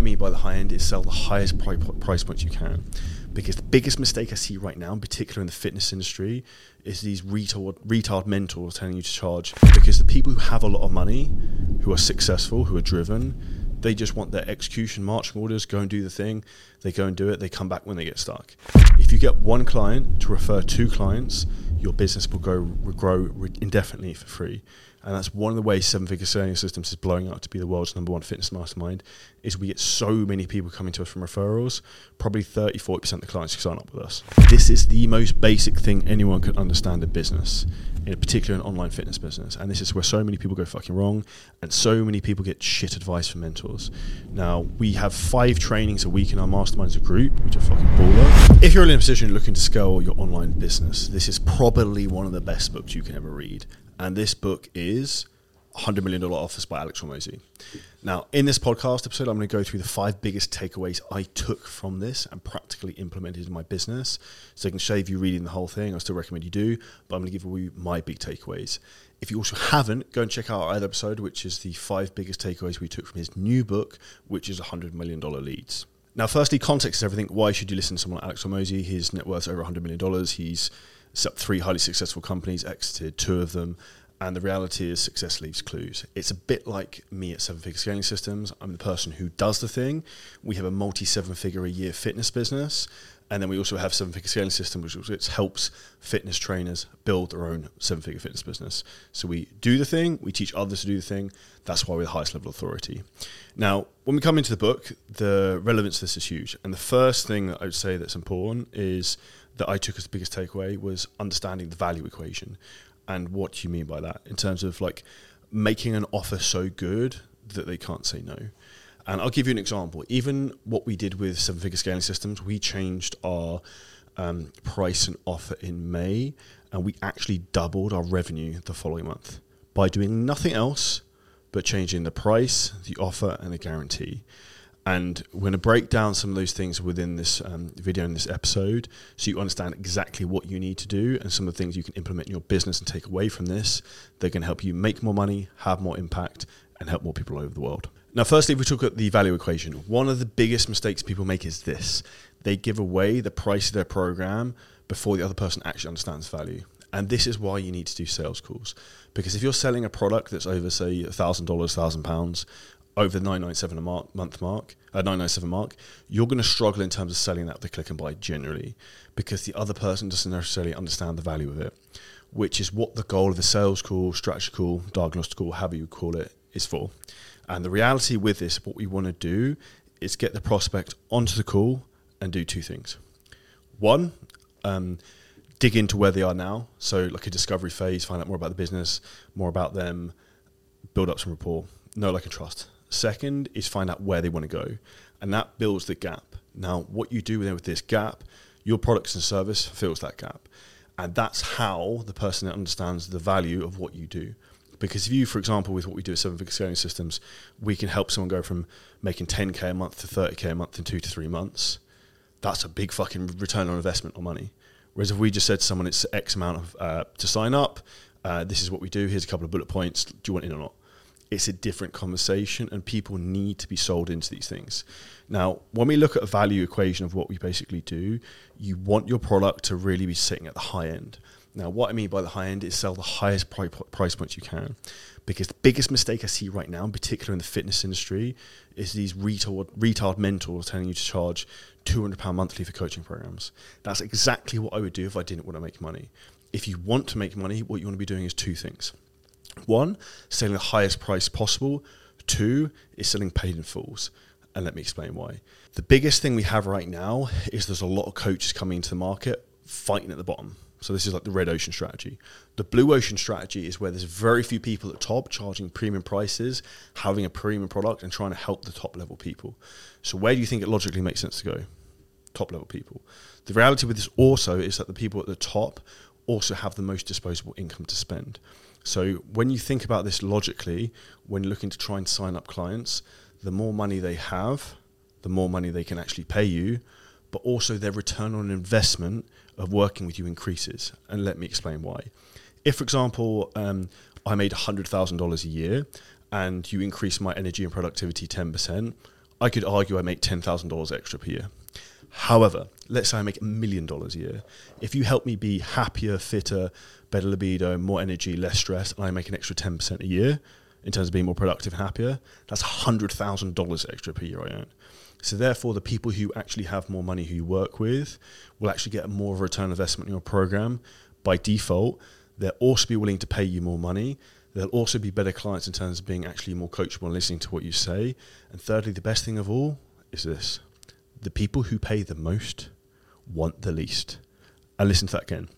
I mean by the high end is sell the highest price points you can. Because the biggest mistake I see right now, in particular in the fitness industry, is these retard, retard mentors telling you to charge. Because the people who have a lot of money, who are successful, who are driven, they just want their execution marching orders, go and do the thing. They go and do it, they come back when they get stuck. If you get one client to refer two clients, your business will go grow indefinitely for free and that's one of the ways Seven Figure Scaling Systems is blowing up to be the world's number one fitness mastermind. Is we get so many people coming to us from referrals, probably 30, 40 percent of the clients who sign up with us. This is the most basic thing anyone can understand in business, in particular an online fitness business, and this is where so many people go fucking wrong, and so many people get shit advice from mentors. Now we have five trainings a week in our mastermind as a group, which are fucking baller. If you're in a position looking to scale your online business, this is probably one of the best books you can ever read and this book is $100 Million Offers by Alex Hormozi. Now, in this podcast episode, I'm going to go through the five biggest takeaways I took from this and practically implemented in my business. So I can save you reading the whole thing. I still recommend you do, but I'm going to give you my big takeaways. If you also haven't, go and check out our other episode, which is the five biggest takeaways we took from his new book, which is $100 million leads. Now, firstly, context is everything. Why should you listen to someone like Alex Hormozi? His net worth over $100 million. He's set up three highly successful companies, exited two of them, and the reality is success leaves clues. It's a bit like me at Seven Figure Scaling Systems. I'm the person who does the thing. We have a multi seven figure a year fitness business. And then we also have Seven Figure Scaling System, which, helps fitness trainers build their own seven figure fitness business. So we do the thing, we teach others to do the thing. That's why we're the highest level authority. Now, when we come into the book, the relevance of this is huge. And the first thing that I would say that's important is that I took as the biggest takeaway was understanding the value equation. And what you mean by that in terms of like making an offer so good that they can't say no? And I'll give you an example. Even what we did with seven figure scaling systems, we changed our um, price and offer in May, and we actually doubled our revenue the following month by doing nothing else but changing the price, the offer, and the guarantee. And we're going to break down some of those things within this um, video in this episode so you understand exactly what you need to do and some of the things you can implement in your business and take away from this that can help you make more money, have more impact, and help more people all over the world. Now, firstly, if we look at the value equation, one of the biggest mistakes people make is this they give away the price of their program before the other person actually understands value. And this is why you need to do sales calls. Because if you're selling a product that's over, say, $1,000, £1,000, over the 997 a mark, month mark, uh, 997 mark, you're going to struggle in terms of selling that with click and buy generally because the other person doesn't necessarily understand the value of it, which is what the goal of the sales call, strategy call, diagnostic call, however you call it, is for. And the reality with this, what we want to do is get the prospect onto the call and do two things. One, um, dig into where they are now. So, like a discovery phase, find out more about the business, more about them, build up some rapport, know, like, and trust. Second is find out where they want to go, and that builds the gap. Now, what you do with this gap, your products and service fills that gap, and that's how the person understands the value of what you do. Because if you, for example, with what we do at Seven Figure Scaling Systems, we can help someone go from making 10k a month to 30k a month in two to three months. That's a big fucking return on investment on money. Whereas if we just said to someone it's X amount of uh, to sign up, uh, this is what we do. Here's a couple of bullet points. Do you want in or not? It's a different conversation and people need to be sold into these things. Now, when we look at a value equation of what we basically do, you want your product to really be sitting at the high end. Now, what I mean by the high end is sell the highest price points you can. Because the biggest mistake I see right now, in particular in the fitness industry, is these retard, retard mentors telling you to charge £200 monthly for coaching programs. That's exactly what I would do if I didn't want to make money. If you want to make money, what you want to be doing is two things one, selling the highest price possible. Two is selling paid in fulls. And let me explain why. The biggest thing we have right now is there's a lot of coaches coming into the market fighting at the bottom. So this is like the red ocean strategy. The blue ocean strategy is where there's very few people at top charging premium prices, having a premium product and trying to help the top level people. So where do you think it logically makes sense to go? Top level people. The reality with this also is that the people at the top also have the most disposable income to spend. So when you think about this logically, when looking to try and sign up clients, the more money they have, the more money they can actually pay you, but also their return on investment of working with you increases. And let me explain why. If, for example, um, I made $100,000 a year and you increase my energy and productivity 10%, I could argue I make $10,000 extra per year. However, let's say I make a million dollars a year. If you help me be happier, fitter, better libido, more energy, less stress, and I make an extra 10% a year in terms of being more productive and happier, that's $100,000 extra per year I earn. So therefore, the people who actually have more money who you work with will actually get more of a return investment in your program by default. They'll also be willing to pay you more money. They'll also be better clients in terms of being actually more coachable and listening to what you say. And thirdly, the best thing of all is this the people who pay the most want the least. And listen to that again.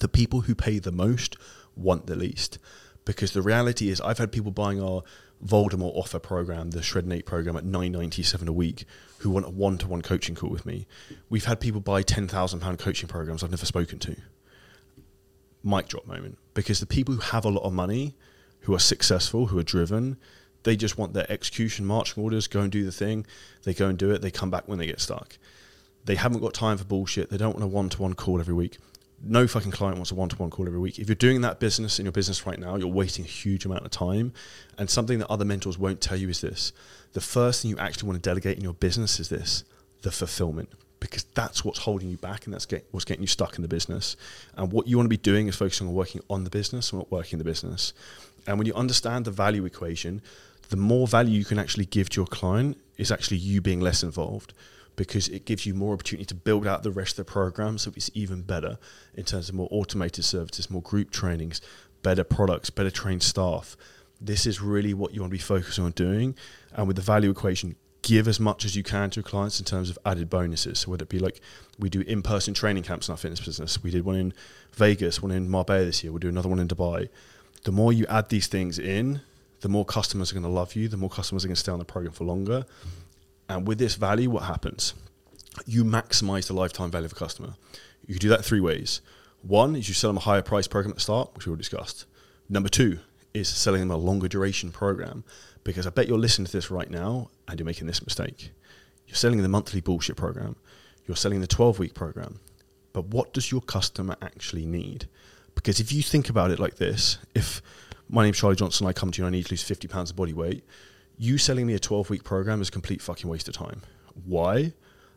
The people who pay the most want the least. Because the reality is, I've had people buying our Voldemort offer program, the Shred Eight program, at nine ninety seven a week, who want a one to one coaching call with me. We've had people buy ten thousand pound coaching programs I've never spoken to. Mic drop moment. Because the people who have a lot of money, who are successful, who are driven, they just want their execution marching orders, go and do the thing. They go and do it. They come back when they get stuck. They haven't got time for bullshit. They don't want a one to one call every week. No fucking client wants a one to one call every week. If you're doing that business in your business right now, you're wasting a huge amount of time. And something that other mentors won't tell you is this the first thing you actually want to delegate in your business is this the fulfillment because that's what's holding you back and that's get, what's getting you stuck in the business. And what you want to be doing is focusing on working on the business and not working the business. And when you understand the value equation, the more value you can actually give to your client is actually you being less involved because it gives you more opportunity to build out the rest of the program so it's even better in terms of more automated services, more group trainings, better products, better trained staff. This is really what you want to be focusing on doing. And with the value equation, give as much as you can to your clients in terms of added bonuses. So whether it be like we do in-person training camps in our fitness business, we did one in Vegas, one in Marbella this year, we'll do another one in Dubai. The more you add these things in, the more customers are going to love you, the more customers are going to stay on the program for longer. And with this value, what happens? You maximize the lifetime value of a customer. You can do that three ways. One is you sell them a higher price program at the start, which we already discussed. Number two is selling them a longer duration program, because I bet you're listening to this right now and you're making this mistake. You're selling the monthly bullshit program, you're selling the 12 week program. But what does your customer actually need? Because if you think about it like this, if my name's Charlie Johnson, I come to you and I need to lose 50 pounds of body weight, you selling me a 12 week program is a complete fucking waste of time. Why?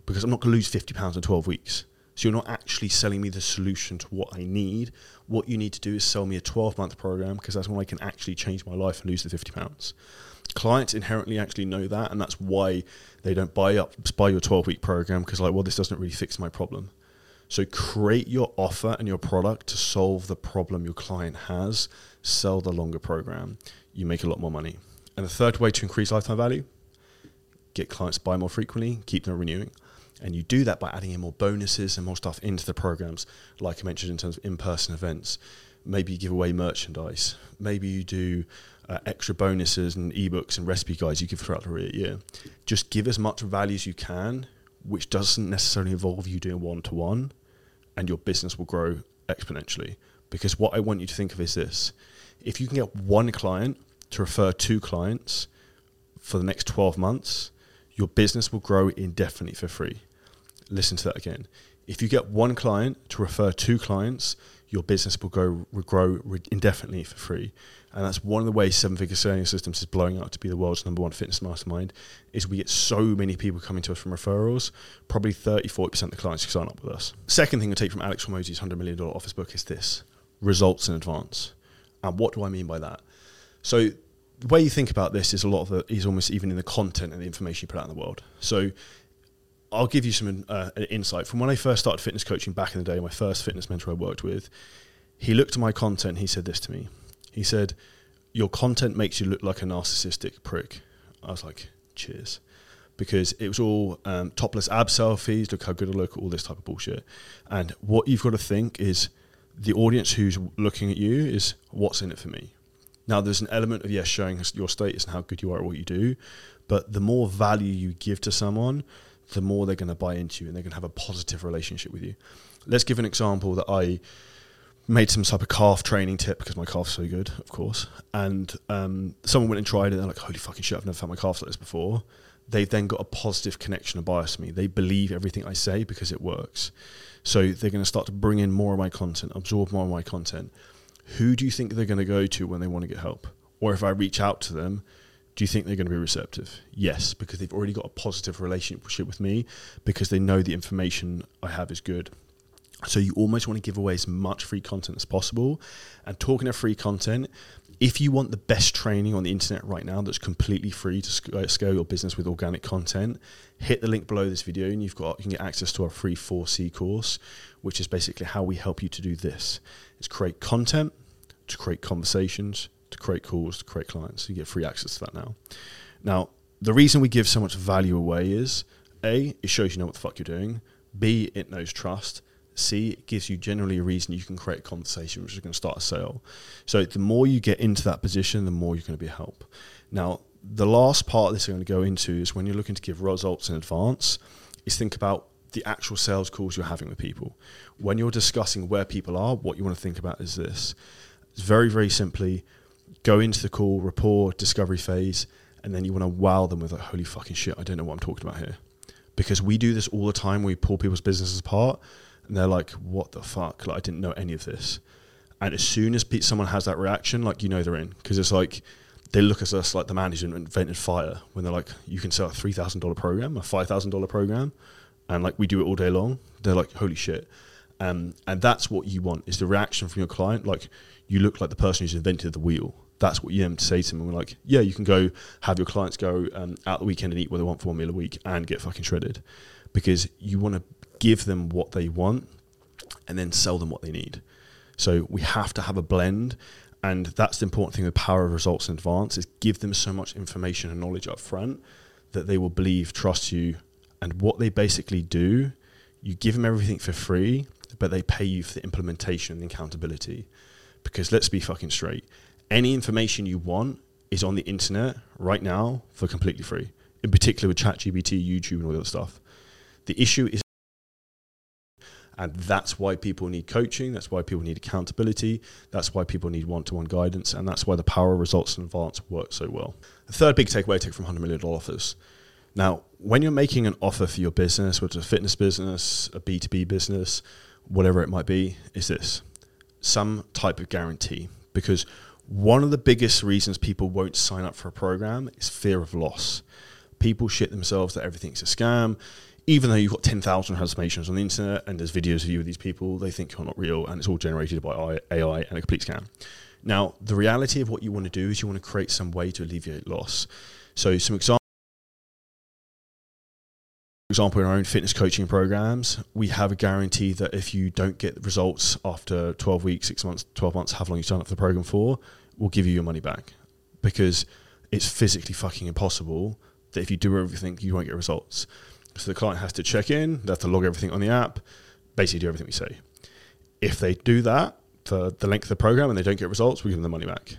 Because I'm not going to lose 50 pounds in 12 weeks. So you're not actually selling me the solution to what I need. What you need to do is sell me a 12 month program because that's when I can actually change my life and lose the 50 pounds. Clients inherently actually know that, and that's why they don't buy up buy your 12 week program because like, well, this doesn't really fix my problem. So create your offer and your product to solve the problem your client has. Sell the longer program. You make a lot more money. And the third way to increase lifetime value, get clients buy more frequently, keep them renewing. And you do that by adding in more bonuses and more stuff into the programs, like I mentioned in terms of in-person events. Maybe you give away merchandise. Maybe you do uh, extra bonuses and ebooks and recipe guides you give throughout the year. Just give as much value as you can, which doesn't necessarily involve you doing one to one, and your business will grow exponentially. Because what I want you to think of is this if you can get one client to refer two clients for the next 12 months, your business will grow indefinitely for free. Listen to that again. If you get one client to refer two clients, your business will go grow indefinitely for free. And that's one of the ways Seven Figure Scaling Systems is blowing up to be the world's number one fitness mastermind. Is we get so many people coming to us from referrals. Probably 30, 40% of the clients who sign up with us. Second thing I take from Alex Hormozi's $100 million offers book is this results in advance. And what do I mean by that? So the way you think about this is a lot of it is almost even in the content and the information you put out in the world. So I'll give you some uh, insight from when I first started fitness coaching back in the day. My first fitness mentor I worked with, he looked at my content. He said this to me. He said, "Your content makes you look like a narcissistic prick." I was like, "Cheers," because it was all um, topless ab selfies. Look how good I look. All this type of bullshit. And what you've got to think is, the audience who's looking at you is what's in it for me. Now, there's an element of yes, showing your status and how good you are at what you do, but the more value you give to someone, the more they're going to buy into you and they're going to have a positive relationship with you. Let's give an example that I made some type of calf training tip because my calf's so good, of course. And um, someone went and tried it. And they're like, "Holy fucking shit! I've never felt my calf like this before." They've then got a positive connection and bias to me. They believe everything I say because it works. So they're going to start to bring in more of my content, absorb more of my content. Who do you think they're going to go to when they want to get help? Or if I reach out to them, Do you think they're going to be receptive? Yes, because they've already got a positive relationship with me because they know the information I have is good. So you almost want to give away as much free content as possible. And talking of free content, if you want the best training on the internet right now that's completely free to uh, scale your business with organic content, hit the link below this video and you've got you can get access to our free 4C course, which is basically how we help you to do this. It's create content, to create conversations, to create calls, to create clients. You get free access to that now. Now, the reason we give so much value away is A, it shows you know what the fuck you're doing. B, it knows trust. C, it gives you generally a reason you can create conversation which is going to start a sale. So the more you get into that position, the more you're going to be a help. Now, the last part this I'm going to go into is when you're looking to give results in advance, is think about the actual sales calls you're having with people. When you're discussing where people are, what you want to think about is this. It's very, very simply go into the call, rapport, discovery phase, and then you want to wow them with like, holy fucking shit, I don't know what I'm talking about here. Because we do this all the time. We pull people's businesses apart and they're like, "What the fuck? Like, I didn't know any of this." And as soon as someone has that reaction, like you know they're in, because it's like they look at us like the man who's invented fire. When they're like, "You can sell a three thousand dollar program, a five thousand dollar program," and like we do it all day long. They're like, "Holy shit!" Um, and that's what you want is the reaction from your client. Like, you look like the person who's invented the wheel. That's what you have to say to them. And we're like, yeah, you can go have your clients go um, out the weekend and eat what they want for one meal a week and get fucking shredded, because you want to give them what they want and then sell them what they need. So we have to have a blend. And that's the important thing with power of results in advance is give them so much information and knowledge up front that they will believe, trust you. And what they basically do, you give them everything for free, but they pay you for the implementation and the accountability. Because let's be fucking straight. Any information you want is on the internet right now for completely free. In particular with ChatGPT, YouTube, and all the other stuff. The issue is and that's why people need coaching. That's why people need accountability. That's why people need one to one guidance. And that's why the power of results in advance works so well. The third big takeaway I take from $100 million offers. Now, when you're making an offer for your business, whether it's a fitness business, a B2B business, whatever it might be, is this some type of guarantee. Because one of the biggest reasons people won't sign up for a program is fear of loss. People shit themselves that everything's a scam even though you've got 10,000 hallucinations on the internet and there's videos of you with these people, they think you're not real and it's all generated by AI and a complete scam. Now, the reality of what you want to do is you want to create some way to alleviate loss. So, some examples. For example, in our own fitness coaching programs, we have a guarantee that if you don't get results after 12 weeks, six months, 12 months, how long you sign up for the program for, we'll give you your money back because it's physically fucking impossible that if you do everything, you won't get results. So the client has to check in, they have to log everything on the app, basically do everything we say. If they do that for the length of the program and they don't get results, we give them the money back.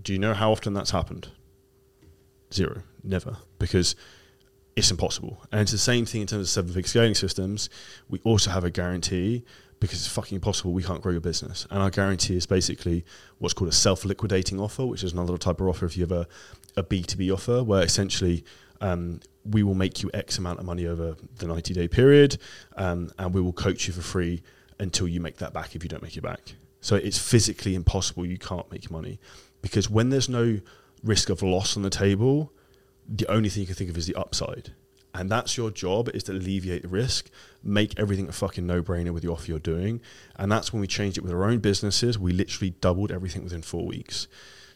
Do you know how often that's happened? Zero, never, because it's impossible. And it's the same thing in terms of seven figure scaling systems. We also have a guarantee because it's fucking impossible. We can't grow your business. And our guarantee is basically what's called a self liquidating offer, which is another type of offer if you have a, a B2B offer where essentially um, we will make you X amount of money over the 90 day period, um, and we will coach you for free until you make that back if you don't make it back. So it's physically impossible. You can't make money because when there's no risk of loss on the table, the only thing you can think of is the upside. And that's your job is to alleviate the risk, make everything a fucking no brainer with the offer you're doing. And that's when we changed it with our own businesses. We literally doubled everything within four weeks.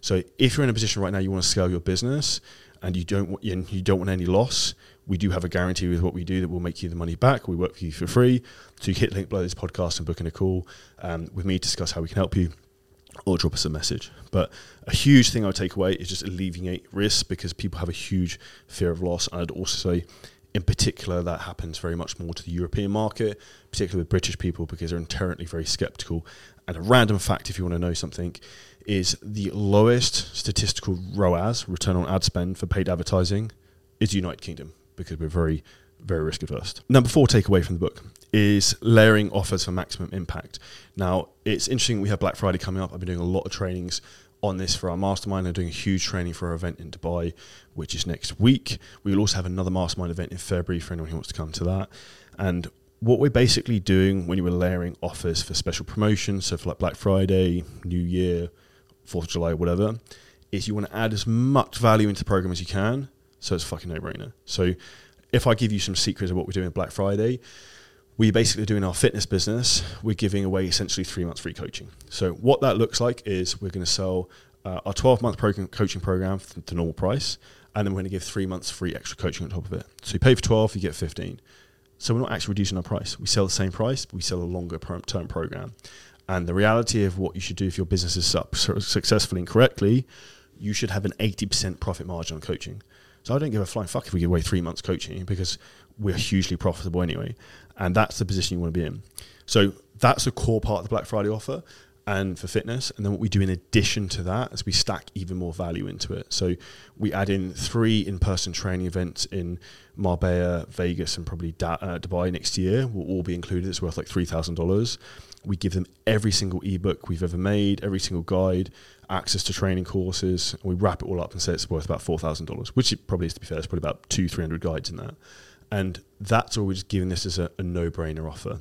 So if you're in a position right now you want to scale your business, and you don't want you don't want any loss, we do have a guarantee with what we do that we'll make you the money back. We work for you for free. So you hit link below this podcast and book in a call um, with me to discuss how we can help you or drop us a message. But a huge thing I would take away is just alleviate risk because people have a huge fear of loss. And I'd also say, in particular, that happens very much more to the European market, particularly with British people because they're inherently very skeptical. And a random fact, if you want to know something, is the lowest statistical ROAS, return on ad spend for paid advertising, is the United Kingdom because we're very, very risk averse. Number four takeaway from the book is layering offers for maximum impact. Now, it's interesting. We have Black Friday coming up. I've been doing a lot of trainings on this for our mastermind. I'm doing a huge training for our event in Dubai, which is next week. We will also have another mastermind event in February for anyone who wants to come to that. And what we're basically doing when you were layering offers for special promotions, so for like Black Friday, New Year, Fourth of July, whatever, is you want to add as much value into the program as you can. So it's fucking no brainer. So if I give you some secrets of what we're doing Black Friday, we basically doing our fitness business. We're giving away essentially three months free coaching. So what that looks like is we're going to sell uh, our 12 month program, coaching program the normal price, and then we're going to give three months free extra coaching on top of it. So you pay for 12, you get 15. So we're not actually reducing our price. We sell the same price, but we sell a longer term program. And the reality of what you should do if your business is up successfully and correctly, you should have an 80% profit margin on coaching. So I don't give a flying fuck if we give away three months coaching because we're hugely profitable anyway. And that's the position you want to be in. So that's a core part of the Black Friday offer and for fitness. And then what we do in addition to that is we stack even more value into it. So we add in three in person training events in Marbella, Vegas, and probably da- uh, Dubai next year will all be included. It's worth like $3,000. We give them every single ebook we've ever made, every single guide, access to training courses. We wrap it all up and say it's worth about $4,000, which it probably is, to be fair, it's probably about two, 300 guides in that. And that's always giving this as a, a no brainer offer.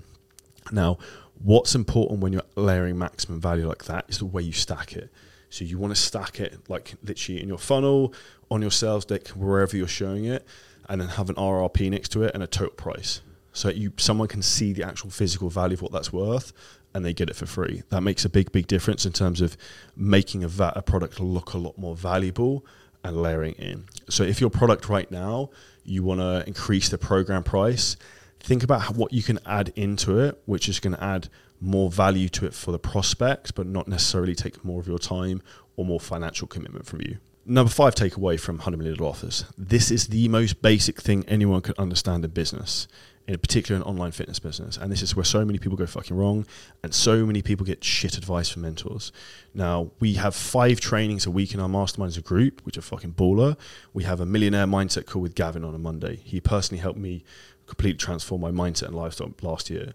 Now, what's important when you're layering maximum value like that is the way you stack it. So you want to stack it like literally in your funnel, on your sales deck, wherever you're showing it, and then have an RRP next to it and a total price. So you someone can see the actual physical value of what that's worth and they get it for free. That makes a big, big difference in terms of making a, va- a product look a lot more valuable and layering in. So if your product right now, you want to increase the program price, think about what you can add into it, which is going to add more value to it for the prospect, but not necessarily take more of your time or more financial commitment from you. Number five takeaway from $100 million offers. This is the most basic thing anyone could understand in business, in particular an online fitness business. And this is where so many people go fucking wrong and so many people get shit advice from mentors. Now, we have five trainings a week in our mastermind as a group, which are fucking baller. We have a millionaire mindset call with Gavin on a Monday. He personally helped me completely transform my mindset and lifestyle last year.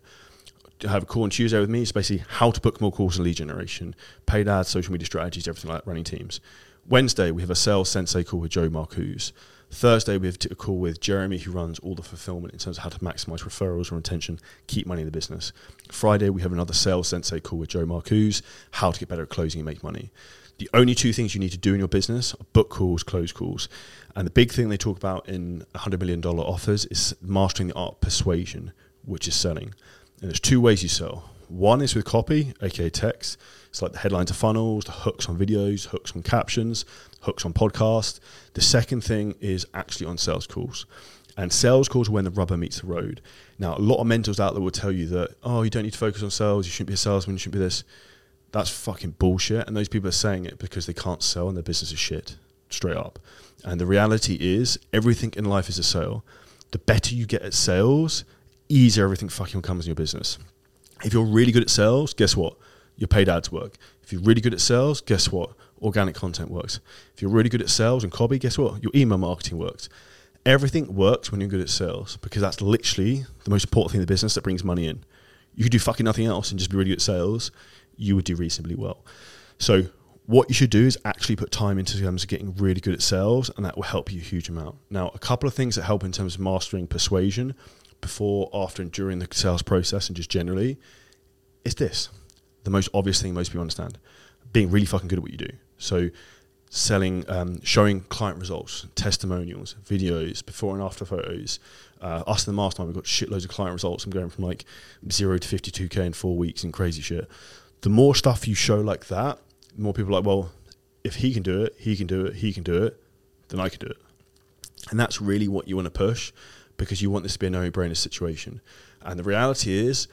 I have a call on Tuesday with me. It's basically how to book more calls and lead generation, paid ads, social media strategies, everything like that, running teams. Wednesday, we have a sales sensei call with Joe Marcuse. Thursday, we have a call with Jeremy, who runs all the fulfillment in terms of how to maximize referrals or retention, keep money in the business. Friday, we have another sales sensei call with Joe Marcuse, how to get better at closing and make money. The only two things you need to do in your business are book calls, close calls. And the big thing they talk about in $100 million offers is mastering the art of persuasion, which is selling. And there's two ways you sell. One is with copy, aka text. It's like the headlines of funnels, the hooks on videos, hooks on captions, hooks on podcasts. The second thing is actually on sales calls. And sales calls are when the rubber meets the road. Now, a lot of mentors out there will tell you that, oh, you don't need to focus on sales, you shouldn't be a salesman, you shouldn't be this. That's fucking bullshit. And those people are saying it because they can't sell and their business is shit, straight up. And the reality is, everything in life is a sale. The better you get at sales, easier everything fucking comes in your business. If you're really good at sales, guess what? Your paid ads work. If you're really good at sales, guess what? Organic content works. If you're really good at sales and copy, guess what? Your email marketing works. Everything works when you're good at sales because that's literally the most important thing in the business that brings money in. You could do fucking nothing else and just be really good at sales, you would do reasonably well. So what you should do is actually put time into terms of getting really good at sales, and that will help you a huge amount. Now, a couple of things that help in terms of mastering persuasion before, after, and during the sales process, and just generally, is this the most obvious thing most people understand being really fucking good at what you do. So, selling, um, showing client results, testimonials, videos, before and after photos. Uh, us in the mastermind, we've got shitloads of client results. I'm going from like zero to 52k in four weeks and crazy shit. The more stuff you show like that, more people are like, well, if he can do it, he can do it, he can do it, then I can do it. And that's really what you want to push because you want this to be a no brainer situation. And the reality is,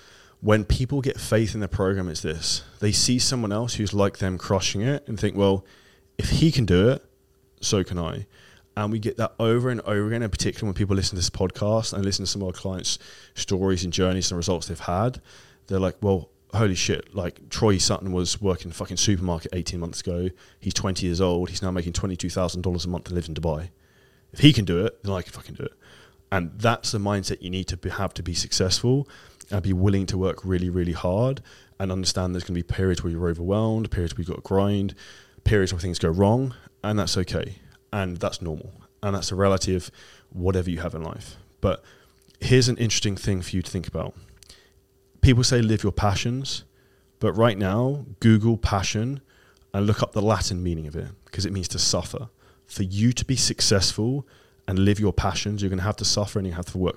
when people get faith in the program, it's this they see someone else who's like them crushing it and think, well, if he can do it, so can I. And we get that over and over again, in particular when people listen to this podcast and listen to some of our clients' stories and journeys and results they've had. They're like, well, holy shit, like Troy Sutton was working fucking supermarket 18 months ago. He's 20 years old. He's now making $22,000 a month to live in Dubai. If he can do it, then I can fucking do it. And that's the mindset you need to be, have to be successful and be willing to work really, really hard and understand there's going to be periods where you're overwhelmed, periods where you've got to grind, periods where things go wrong, and that's okay. And that's normal. And that's the reality of whatever you have in life. But here's an interesting thing for you to think about. People say live your passions, but right now, Google passion and look up the Latin meaning of it because it means to suffer. For you to be successful and live your passions, you're going to have to suffer and you have to work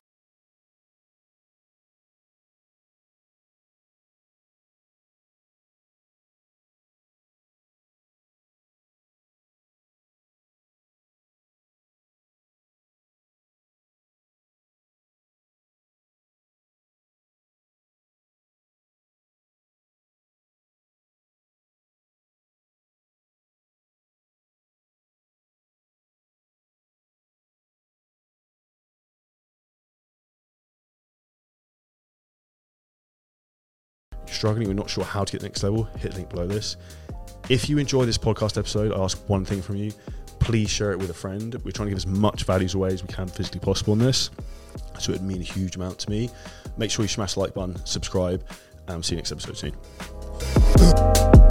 struggling, you're not sure how to get the next level, hit the link below this. If you enjoy this podcast episode, I ask one thing from you. Please share it with a friend. We're trying to give as much value away as we can physically possible on this. So it would mean a huge amount to me. Make sure you smash the like button, subscribe, and see you next episode soon.